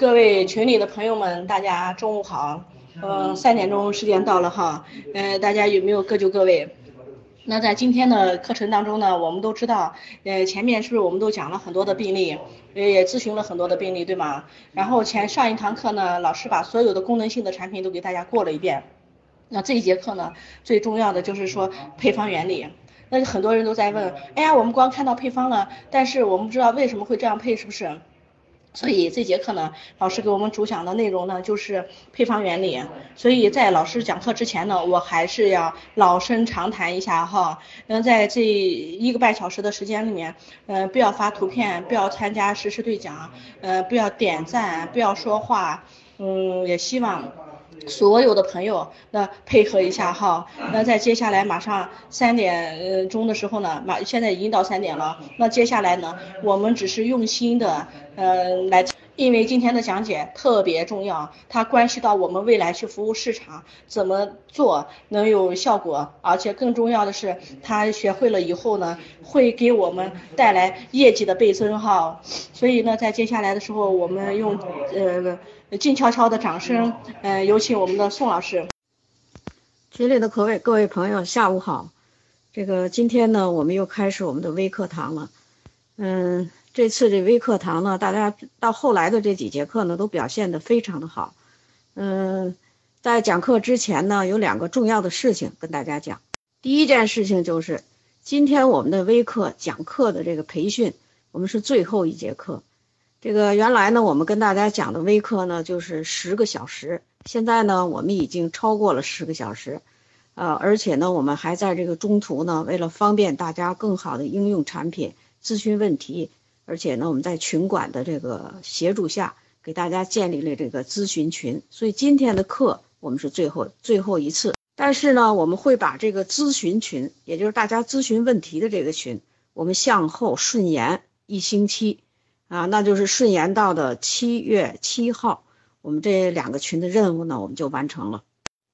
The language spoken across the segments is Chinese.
各位群里的朋友们，大家中午好。嗯，三点钟时间到了哈。嗯，大家有没有各就各位？那在今天的课程当中呢，我们都知道，呃，前面是不是我们都讲了很多的病例，也咨询了很多的病例，对吗？然后前上一堂课呢，老师把所有的功能性的产品都给大家过了一遍。那这一节课呢，最重要的就是说配方原理。那很多人都在问，哎呀，我们光看到配方了，但是我们不知道为什么会这样配，是不是？所以这节课呢，老师给我们主讲的内容呢，就是配方原理。所以在老师讲课之前呢，我还是要老生常谈一下哈。嗯，在这一个半小时的时间里面，嗯，不要发图片，不要参加实时对讲，呃，不要点赞，不要说话，嗯，也希望。所有的朋友，那配合一下哈。那在接下来马上三点钟的时候呢，马现在已经到三点了。那接下来呢，我们只是用心的，呃，来，因为今天的讲解特别重要，它关系到我们未来去服务市场怎么做能有效果，而且更重要的是，他学会了以后呢，会给我们带来业绩的倍增哈。所以呢，在接下来的时候，我们用呃。静悄悄的掌声，呃，有请我们的宋老师。群里的各位各位朋友，下午好。这个今天呢，我们又开始我们的微课堂了。嗯，这次这微课堂呢，大家到后来的这几节课呢，都表现的非常的好。嗯，在讲课之前呢，有两个重要的事情跟大家讲。第一件事情就是，今天我们的微课讲课的这个培训，我们是最后一节课。这个原来呢，我们跟大家讲的微课呢，就是十个小时。现在呢，我们已经超过了十个小时，呃，而且呢，我们还在这个中途呢，为了方便大家更好的应用产品、咨询问题，而且呢，我们在群管的这个协助下，给大家建立了这个咨询群。所以今天的课我们是最后最后一次，但是呢，我们会把这个咨询群，也就是大家咨询问题的这个群，我们向后顺延一星期。啊，那就是顺延到的七月七号，我们这两个群的任务呢，我们就完成了。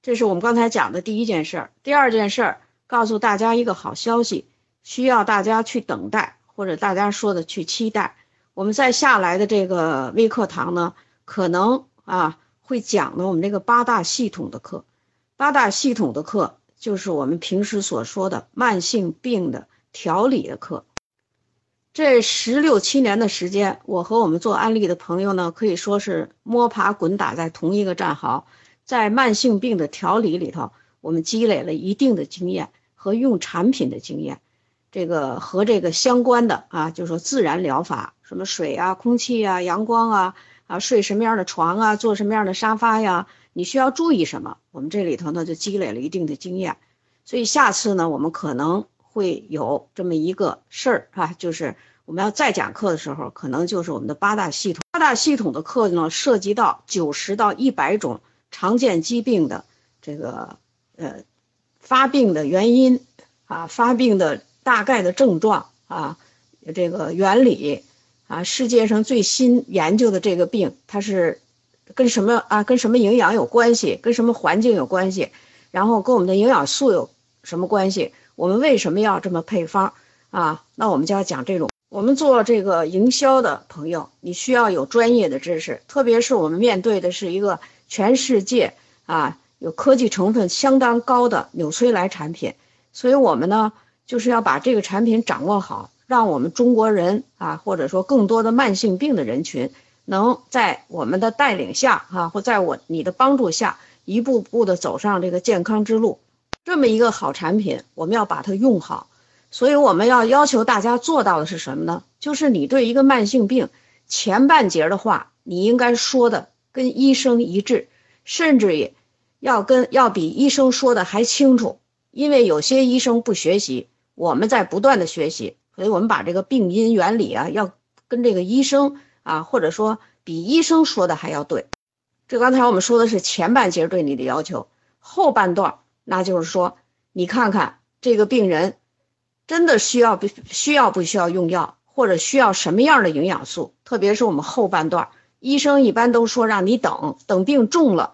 这是我们刚才讲的第一件事儿。第二件事儿，告诉大家一个好消息，需要大家去等待，或者大家说的去期待。我们在下来的这个微课堂呢，可能啊会讲的我们这个八大系统的课。八大系统的课就是我们平时所说的慢性病的调理的课。这十六七年的时间，我和我们做安利的朋友呢，可以说是摸爬滚打在同一个战壕，在慢性病的调理里头，我们积累了一定的经验和用产品的经验，这个和这个相关的啊，就是说自然疗法，什么水啊、空气啊、阳光啊，啊睡什么样的床啊，坐什么样的沙发呀，你需要注意什么，我们这里头呢就积累了一定的经验，所以下次呢，我们可能。会有这么一个事儿啊，就是我们要再讲课的时候，可能就是我们的八大系统。八大系统的课呢，涉及到九十到一百种常见疾病的这个呃发病的原因啊，发病的大概的症状啊，这个原理啊，世界上最新研究的这个病，它是跟什么啊？跟什么营养有关系？跟什么环境有关系？然后跟我们的营养素有什么关系？我们为什么要这么配方啊？那我们就要讲这种。我们做这个营销的朋友，你需要有专业的知识，特别是我们面对的是一个全世界啊有科技成分相当高的纽崔莱产品，所以我们呢就是要把这个产品掌握好，让我们中国人啊，或者说更多的慢性病的人群，能在我们的带领下啊，或在我你的帮助下，一步步的走上这个健康之路。这么一个好产品，我们要把它用好，所以我们要要求大家做到的是什么呢？就是你对一个慢性病前半截的话，你应该说的跟医生一致，甚至也要跟要比医生说的还清楚。因为有些医生不学习，我们在不断的学习，所以我们把这个病因原理啊，要跟这个医生啊，或者说比医生说的还要对。这刚才我们说的是前半截对你的要求，后半段。那就是说，你看看这个病人，真的需要不需要不需要用药，或者需要什么样的营养素？特别是我们后半段，医生一般都说让你等等病重了，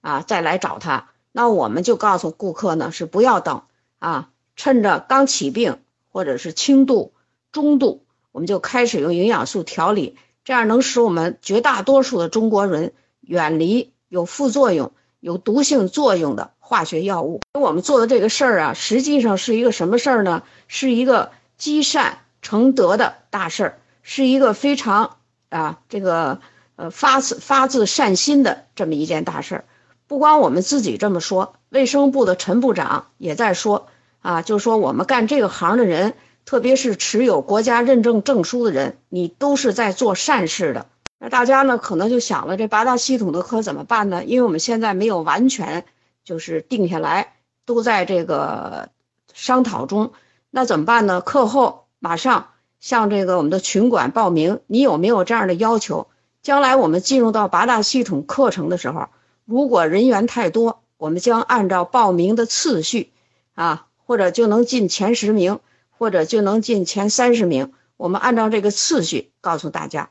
啊再来找他。那我们就告诉顾客呢，是不要等啊，趁着刚起病或者是轻度、中度，我们就开始用营养素调理，这样能使我们绝大多数的中国人远离有副作用、有毒性作用的化学药物。我们做的这个事儿啊，实际上是一个什么事儿呢？是一个积善成德的大事儿，是一个非常啊这个呃发自发自善心的这么一件大事儿。不光我们自己这么说，卫生部的陈部长也在说啊，就说我们干这个行的人。特别是持有国家认证证书的人，你都是在做善事的。那大家呢，可能就想了，这八大系统的课怎么办呢？因为我们现在没有完全就是定下来，都在这个商讨中。那怎么办呢？课后马上向这个我们的群管报名，你有没有这样的要求？将来我们进入到八大系统课程的时候，如果人员太多，我们将按照报名的次序啊，或者就能进前十名。或者就能进前三十名。我们按照这个次序告诉大家，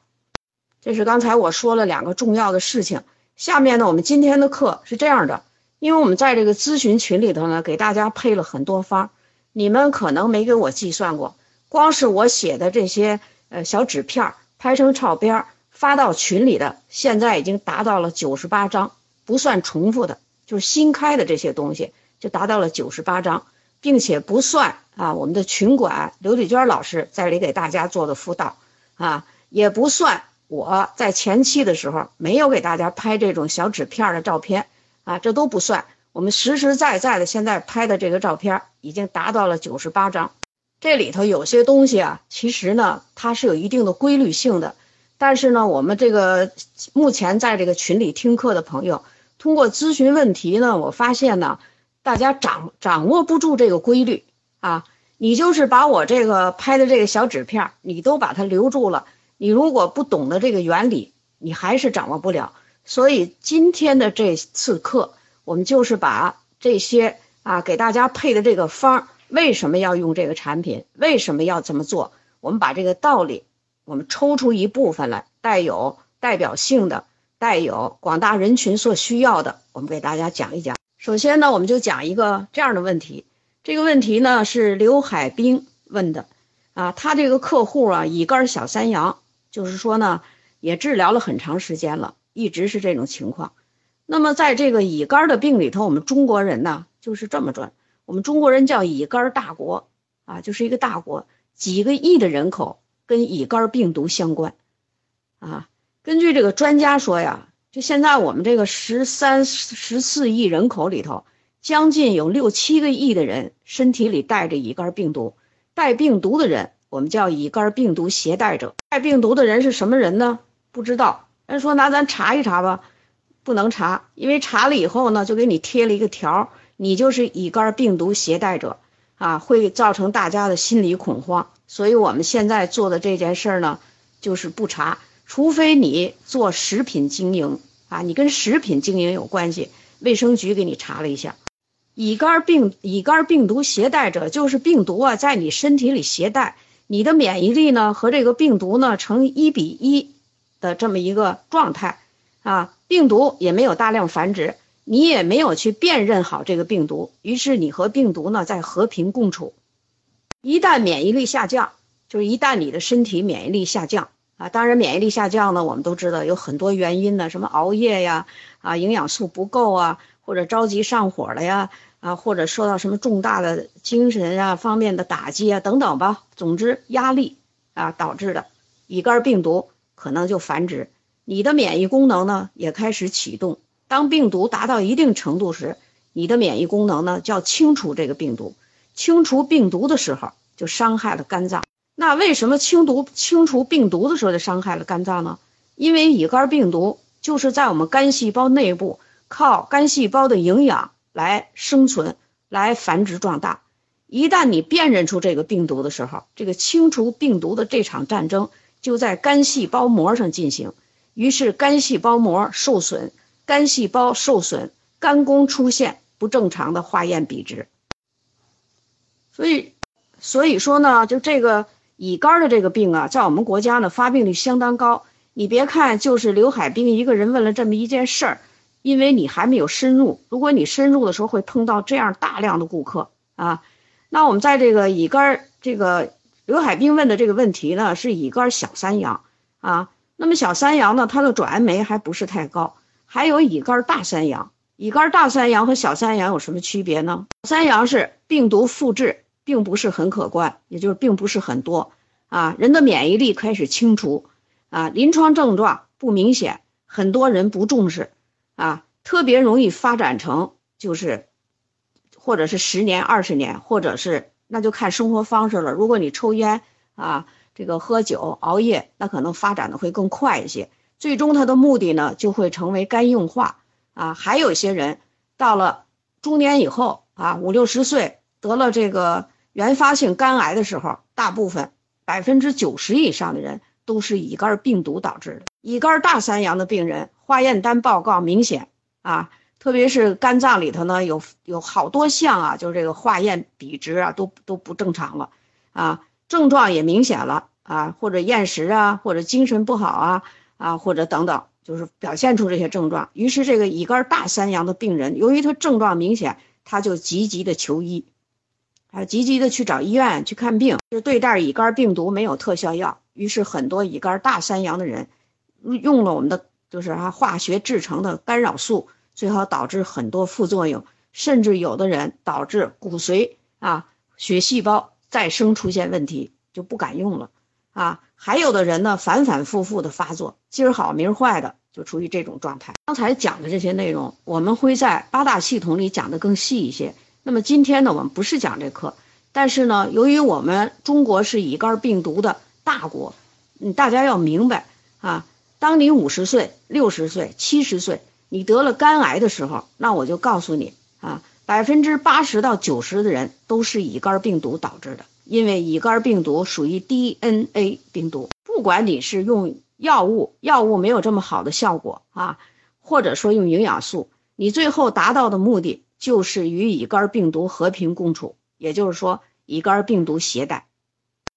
这是刚才我说了两个重要的事情。下面呢，我们今天的课是这样的，因为我们在这个咨询群里头呢，给大家配了很多方，你们可能没给我计算过，光是我写的这些呃小纸片拍成照片发到群里的，现在已经达到了九十八张，不算重复的，就是新开的这些东西就达到了九十八张。并且不算啊，我们的群管刘丽娟老师在里给大家做的辅导啊，也不算我在前期的时候没有给大家拍这种小纸片的照片啊，这都不算。我们实实在在的现在拍的这个照片已经达到了九十八张。这里头有些东西啊，其实呢它是有一定的规律性的，但是呢，我们这个目前在这个群里听课的朋友，通过咨询问题呢，我发现呢。大家掌掌握不住这个规律啊！你就是把我这个拍的这个小纸片，你都把它留住了。你如果不懂得这个原理，你还是掌握不了。所以今天的这次课，我们就是把这些啊给大家配的这个方，为什么要用这个产品，为什么要这么做，我们把这个道理，我们抽出一部分来，带有代表性的，带有广大人群所需要的，我们给大家讲一讲。首先呢，我们就讲一个这样的问题。这个问题呢是刘海兵问的，啊，他这个客户啊，乙肝小三阳，就是说呢，也治疗了很长时间了，一直是这种情况。那么在这个乙肝的病里头，我们中国人呢就是这么转，我们中国人叫乙肝大国啊，就是一个大国，几个亿的人口跟乙肝病毒相关，啊，根据这个专家说呀。就现在我们这个十三十四亿人口里头，将近有六七个亿的人身体里带着乙肝病毒，带病毒的人我们叫乙肝病毒携带者。带病毒的人是什么人呢？不知道。人说那咱查一查吧，不能查，因为查了以后呢，就给你贴了一个条，你就是乙肝病毒携带者啊，会造成大家的心理恐慌。所以我们现在做的这件事呢，就是不查。除非你做食品经营啊，你跟食品经营有关系，卫生局给你查了一下，乙肝病乙肝病毒携带者就是病毒啊，在你身体里携带，你的免疫力呢和这个病毒呢成一比一的这么一个状态啊，病毒也没有大量繁殖，你也没有去辨认好这个病毒，于是你和病毒呢在和平共处，一旦免疫力下降，就是一旦你的身体免疫力下降。啊，当然，免疫力下降呢，我们都知道有很多原因呢，什么熬夜呀，啊，营养素不够啊，或者着急上火了呀，啊，或者受到什么重大的精神啊方面的打击啊等等吧。总之，压力啊导致的乙肝病毒可能就繁殖，你的免疫功能呢也开始启动。当病毒达到一定程度时，你的免疫功能呢就要清除这个病毒，清除病毒的时候就伤害了肝脏。那为什么清毒清除病毒的时候就伤害了肝脏呢？因为乙肝病毒就是在我们肝细胞内部靠肝细胞的营养来生存、来繁殖壮大。一旦你辨认出这个病毒的时候，这个清除病毒的这场战争就在肝细胞膜上进行。于是肝细胞膜受损，肝细胞受损，肝功出现不正常的化验比值。所以，所以说呢，就这个。乙肝的这个病啊，在我们国家呢发病率相当高。你别看就是刘海兵一个人问了这么一件事儿，因为你还没有深入。如果你深入的时候会碰到这样大量的顾客啊。那我们在这个乙肝这个刘海兵问的这个问题呢，是乙肝小三阳啊。那么小三阳呢，它的转氨酶还不是太高。还有乙肝大三阳，乙肝大三阳和小三阳有什么区别呢？三阳是病毒复制并不是很可观，也就是并不是很多啊，人的免疫力开始清除啊，临床症状不明显，很多人不重视啊，特别容易发展成就是，或者是十年、二十年，或者是那就看生活方式了。如果你抽烟啊，这个喝酒、熬夜，那可能发展的会更快一些。最终，它的目的呢，就会成为肝硬化啊。还有一些人到了中年以后啊，五六十岁得了这个原发性肝癌的时候，大部分百分之九十以上的人都是乙肝病毒导致的。乙肝大三阳的病人，化验单报告明显啊，特别是肝脏里头呢，有有好多项啊，就是这个化验比值啊，都都不正常了啊，症状也明显了啊，或者厌食啊，或者精神不好啊。啊，或者等等，就是表现出这些症状。于是，这个乙肝大三阳的病人，由于他症状明显，他就积极的求医，啊，积极的去找医院去看病。就对待乙肝病毒没有特效药，于是很多乙肝大三阳的人用了我们的就是啊化学制成的干扰素，最好导致很多副作用，甚至有的人导致骨髓啊血细胞再生出现问题，就不敢用了。啊，还有的人呢，反反复复的发作，今儿好明儿坏的，就处于这种状态。刚才讲的这些内容，我们会在八大系统里讲的更细一些。那么今天呢，我们不是讲这课，但是呢，由于我们中国是乙肝病毒的大国，嗯，大家要明白啊，当你五十岁、六十岁、七十岁，你得了肝癌的时候，那我就告诉你啊，百分之八十到九十的人都是乙肝病毒导致的。因为乙肝病毒属于 DNA 病毒，不管你是用药物，药物没有这么好的效果啊，或者说用营养素，你最后达到的目的就是与乙肝病毒和平共处，也就是说乙肝病毒携带。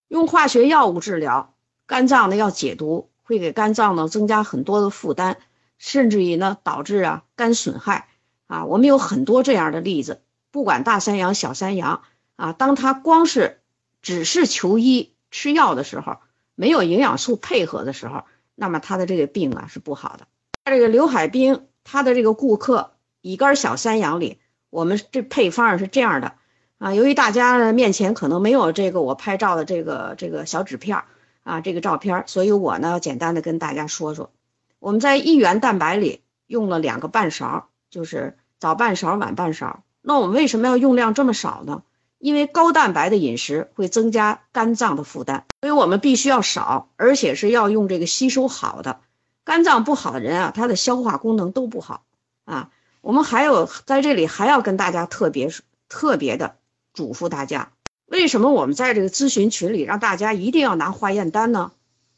用化学药物治疗肝脏呢要解毒，会给肝脏呢增加很多的负担，甚至于呢导致啊肝损害啊。我们有很多这样的例子，不管大三阳小三阳啊，当他光是只是求医吃药的时候，没有营养素配合的时候，那么他的这个病啊是不好的。这个刘海滨他的这个顾客乙肝小三阳里，我们这配方是这样的啊。由于大家呢面前可能没有这个我拍照的这个这个小纸片啊，这个照片，所以我呢简单的跟大家说说，我们在一元蛋白里用了两个半勺，就是早半勺晚半勺。那我们为什么要用量这么少呢？因为高蛋白的饮食会增加肝脏的负担，所以我们必须要少，而且是要用这个吸收好的。肝脏不好的人啊，他的消化功能都不好啊。我们还有在这里还要跟大家特别特别的嘱咐大家，为什么我们在这个咨询群里让大家一定要拿化验单呢？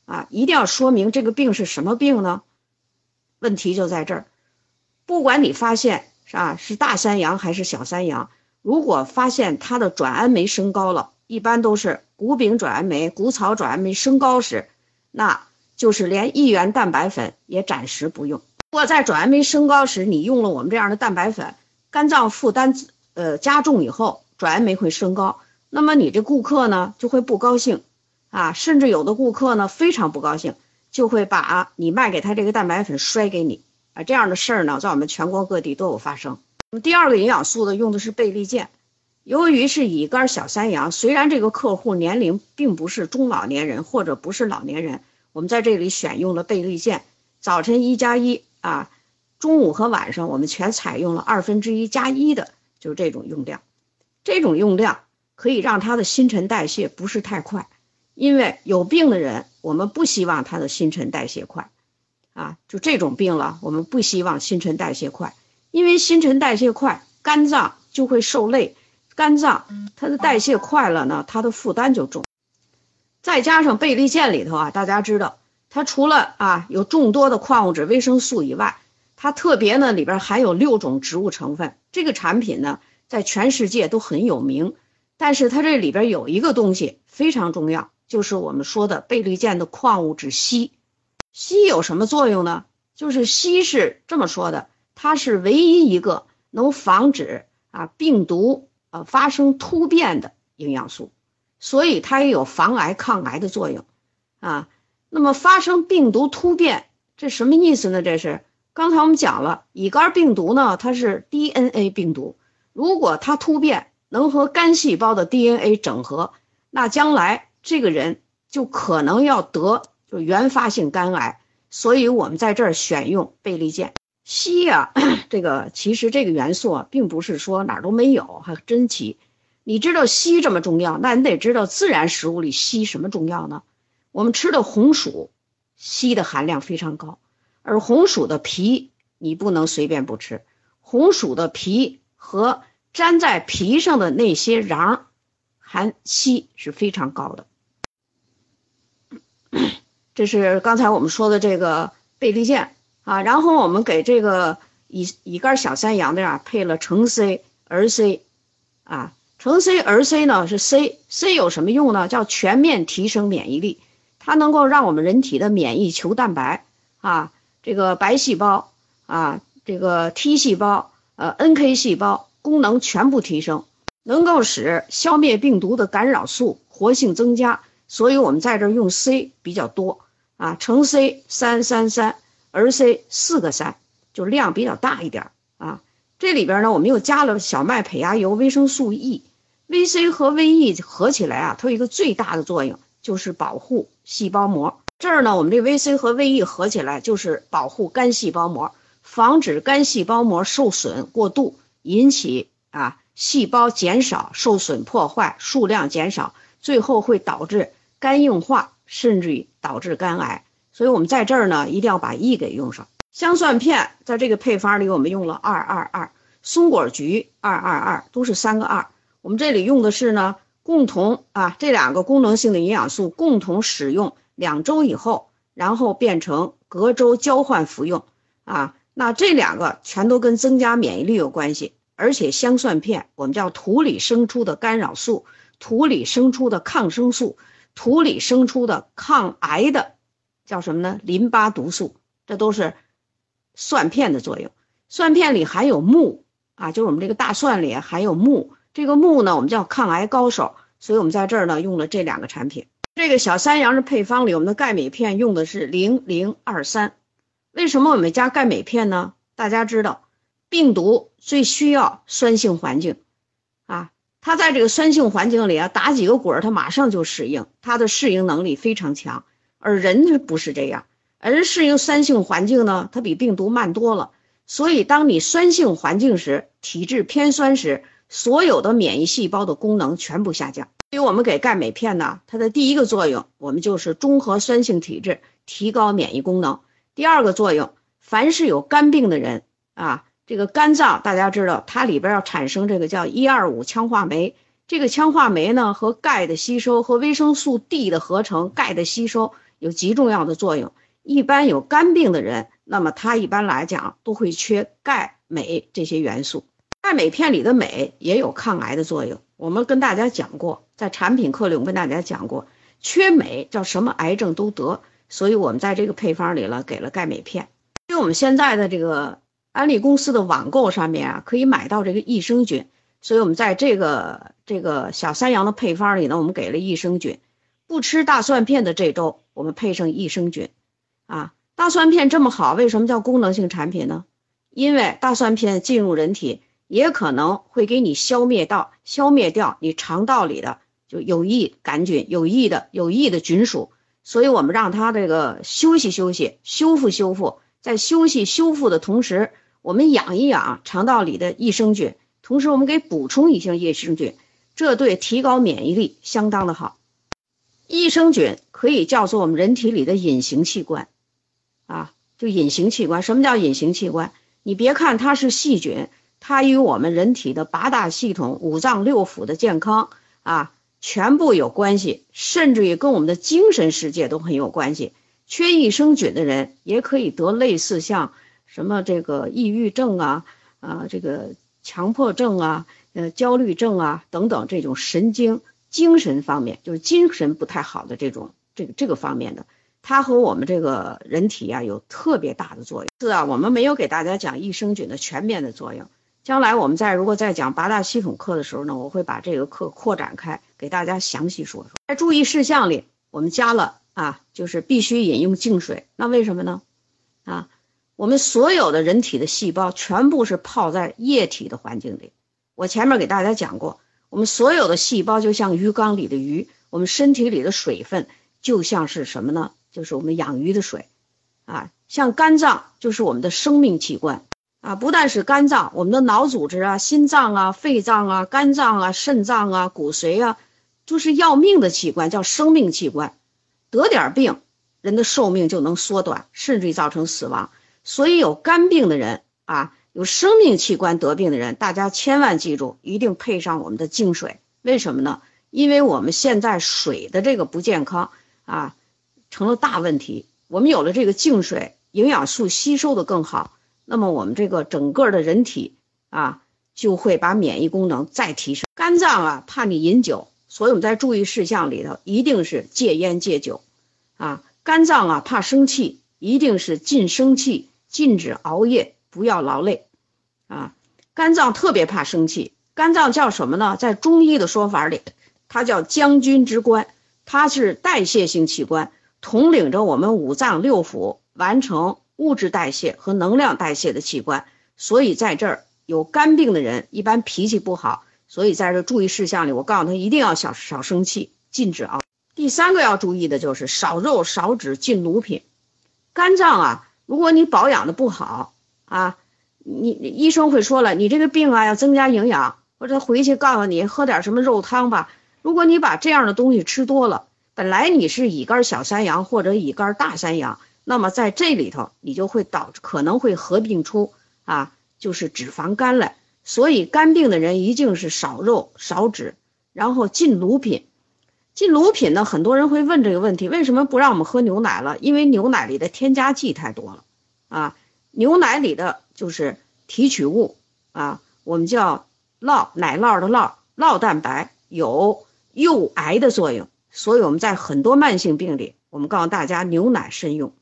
啊，一定要说明这个病是什么病呢？问题就在这儿，不管你发现是吧，是大三阳还是小三阳。如果发现它的转氨酶升高了，一般都是谷丙转氨酶、谷草转氨酶升高时，那就是连一元蛋白粉也暂时不用。如果在转氨酶升高时，你用了我们这样的蛋白粉，肝脏负担呃加重以后，转氨酶会升高，那么你这顾客呢就会不高兴啊，甚至有的顾客呢非常不高兴，就会把你卖给他这个蛋白粉摔给你啊，这样的事儿呢在我们全国各地都有发生。那么第二个营养素呢，用的是贝利健。由于是乙肝小三阳，虽然这个客户年龄并不是中老年人或者不是老年人，我们在这里选用了贝利健。早晨一加一啊，中午和晚上我们全采用了二分之一加一的，就是这种用量。这种用量可以让他的新陈代谢不是太快，因为有病的人，我们不希望他的新陈代谢快啊，就这种病了，我们不希望新陈代谢快。因为新陈代谢快，肝脏就会受累，肝脏它的代谢快了呢，它的负担就重。再加上贝利健里头啊，大家知道，它除了啊有众多的矿物质、维生素以外，它特别呢里边含有六种植物成分。这个产品呢在全世界都很有名，但是它这里边有一个东西非常重要，就是我们说的贝利健的矿物质硒。硒有什么作用呢？就是硒是这么说的。它是唯一一个能防止啊病毒呃发生突变的营养素，所以它也有防癌抗癌的作用，啊，那么发生病毒突变，这什么意思呢？这是刚才我们讲了，乙肝病毒呢，它是 DNA 病毒，如果它突变能和肝细胞的 DNA 整合，那将来这个人就可能要得就原发性肝癌。所以我们在这儿选用贝利健。硒啊，这个其实这个元素啊，并不是说哪儿都没有，还真奇。你知道硒这么重要，那你得知道自然食物里硒什么重要呢？我们吃的红薯，硒的含量非常高，而红薯的皮你不能随便不吃，红薯的皮和粘在皮上的那些瓤，含硒是非常高的。这是刚才我们说的这个贝利健。啊，然后我们给这个乙乙肝小三阳的呀配了橙 C 儿 C，啊，橙 C 儿 C 呢是 C，C 有什么用呢？叫全面提升免疫力，它能够让我们人体的免疫球蛋白啊，这个白细胞啊，这个 T 细胞呃 NK 细胞功能全部提升，能够使消灭病毒的干扰素活性增加，所以我们在这儿用 C 比较多啊，乘 C 三三三。而 C 四个三，就量比较大一点啊。这里边呢，我们又加了小麦胚芽油、维生素 E，VC 和 VE 合起来啊，它有一个最大的作用，就是保护细胞膜。这儿呢，我们这 VC 和 VE 合起来就是保护肝细胞膜，防止肝细胞膜受损过度，引起啊细胞减少、受损、破坏、数量减少，最后会导致肝硬化，甚至于导致肝癌。所以我们在这儿呢，一定要把 E 给用上。香蒜片在这个配方里，我们用了二二二，松果菊二二二，都是三个二。我们这里用的是呢，共同啊这两个功能性的营养素共同使用两周以后，然后变成隔周交换服用啊。那这两个全都跟增加免疫力有关系，而且香蒜片我们叫土里生出的干扰素，土里生出的抗生素，土里生出的抗癌的。叫什么呢？淋巴毒素，这都是蒜片的作用。蒜片里含有钼啊，就是我们这个大蒜里含有钼。这个钼呢，我们叫抗癌高手，所以我们在这儿呢用了这两个产品。这个小三阳的配方里，我们的钙镁片用的是零零二三。为什么我们加钙镁片呢？大家知道，病毒最需要酸性环境它在这个酸性环境里啊，打几个滚儿，它马上就适应，它的适应能力非常强。而人不是这样，而适应酸性环境呢，它比病毒慢多了。所以，当你酸性环境时，体质偏酸时，所有的免疫细胞的功能全部下降。所以我们给钙镁片呢，它的第一个作用，我们就是中和酸性体质，提高免疫功能。第二个作用，凡是有肝病的人啊，这个肝脏大家知道，它里边要产生这个叫一二五羟化酶。这个羟化酶呢，和钙的吸收和维生素 D 的合成，钙的吸收。有极重要的作用。一般有肝病的人，那么他一般来讲都会缺钙、镁这些元素。钙镁片里的镁也有抗癌的作用。我们跟大家讲过，在产品课里我跟大家讲过，缺镁叫什么癌症都得。所以我们在这个配方里了给了钙镁片。因为我们现在的这个安利公司的网购上面啊，可以买到这个益生菌，所以我们在这个这个小三阳的配方里呢，我们给了益生菌。不吃大蒜片的这周，我们配上益生菌，啊，大蒜片这么好，为什么叫功能性产品呢？因为大蒜片进入人体，也可能会给你消灭到消灭掉你肠道里的就有益杆菌、有益的有益的菌属，所以我们让它这个休息休息、修复修复，在休息修复的同时，我们养一养肠道里的益生菌，同时我们给补充一些益生菌，这对提高免疫力相当的好。益生菌可以叫做我们人体里的隐形器官，啊，就隐形器官。什么叫隐形器官？你别看它是细菌，它与我们人体的八大系统、五脏六腑的健康啊，全部有关系，甚至于跟我们的精神世界都很有关系。缺益生菌的人也可以得类似像什么这个抑郁症啊，啊，这个强迫症啊，呃，焦虑症啊等等这种神经。精神方面就是精神不太好的这种这个这个方面的，它和我们这个人体啊有特别大的作用。是啊，我们没有给大家讲益生菌的全面的作用。将来我们在如果在讲八大系统课的时候呢，我会把这个课扩展开，给大家详细说说。在注意事项里，我们加了啊，就是必须饮用净水。那为什么呢？啊，我们所有的人体的细胞全部是泡在液体的环境里。我前面给大家讲过，我们所有的细胞就像鱼缸里的鱼，我们身体里的水分就像是什么呢？就是我们养鱼的水。啊，像肝脏就是我们的生命器官啊，不但是肝脏，我们的脑组织啊、心脏啊、肺脏啊、肝脏啊、肾脏啊、骨髓啊，就是要命的器官，叫生命器官。得点病，人的寿命就能缩短，甚至于造成死亡。所以有肝病的人啊，有生命器官得病的人，大家千万记住，一定配上我们的净水。为什么呢？因为我们现在水的这个不健康啊，成了大问题。我们有了这个净水，营养素吸收的更好，那么我们这个整个的人体啊，就会把免疫功能再提升。肝脏啊，怕你饮酒，所以我们在注意事项里头一定是戒烟戒酒，啊，肝脏啊怕生气，一定是禁生气，禁止熬夜，不要劳累，啊，肝脏特别怕生气，肝脏叫什么呢？在中医的说法里，它叫将军之官，它是代谢性器官。统领着我们五脏六腑完成物质代谢和能量代谢的器官，所以在这儿有肝病的人一般脾气不好，所以在这注意事项里，我告诉他一定要少少生气，禁止熬。第三个要注意的就是少肉少脂禁乳品。肝脏啊，如果你保养的不好啊，你医生会说了，你这个病啊要增加营养，或者回去告诉你喝点什么肉汤吧。如果你把这样的东西吃多了。本来你是乙肝小三阳或者乙肝大三阳，那么在这里头你就会导致可能会合并出啊，就是脂肪肝来。所以肝病的人一定是少肉少脂，然后禁乳品。禁乳品呢，很多人会问这个问题：为什么不让我们喝牛奶了？因为牛奶里的添加剂太多了啊。牛奶里的就是提取物啊，我们叫酪奶酪的酪酪蛋白有诱癌的作用。所以我们在很多慢性病里，我们告诉大家牛奶慎用。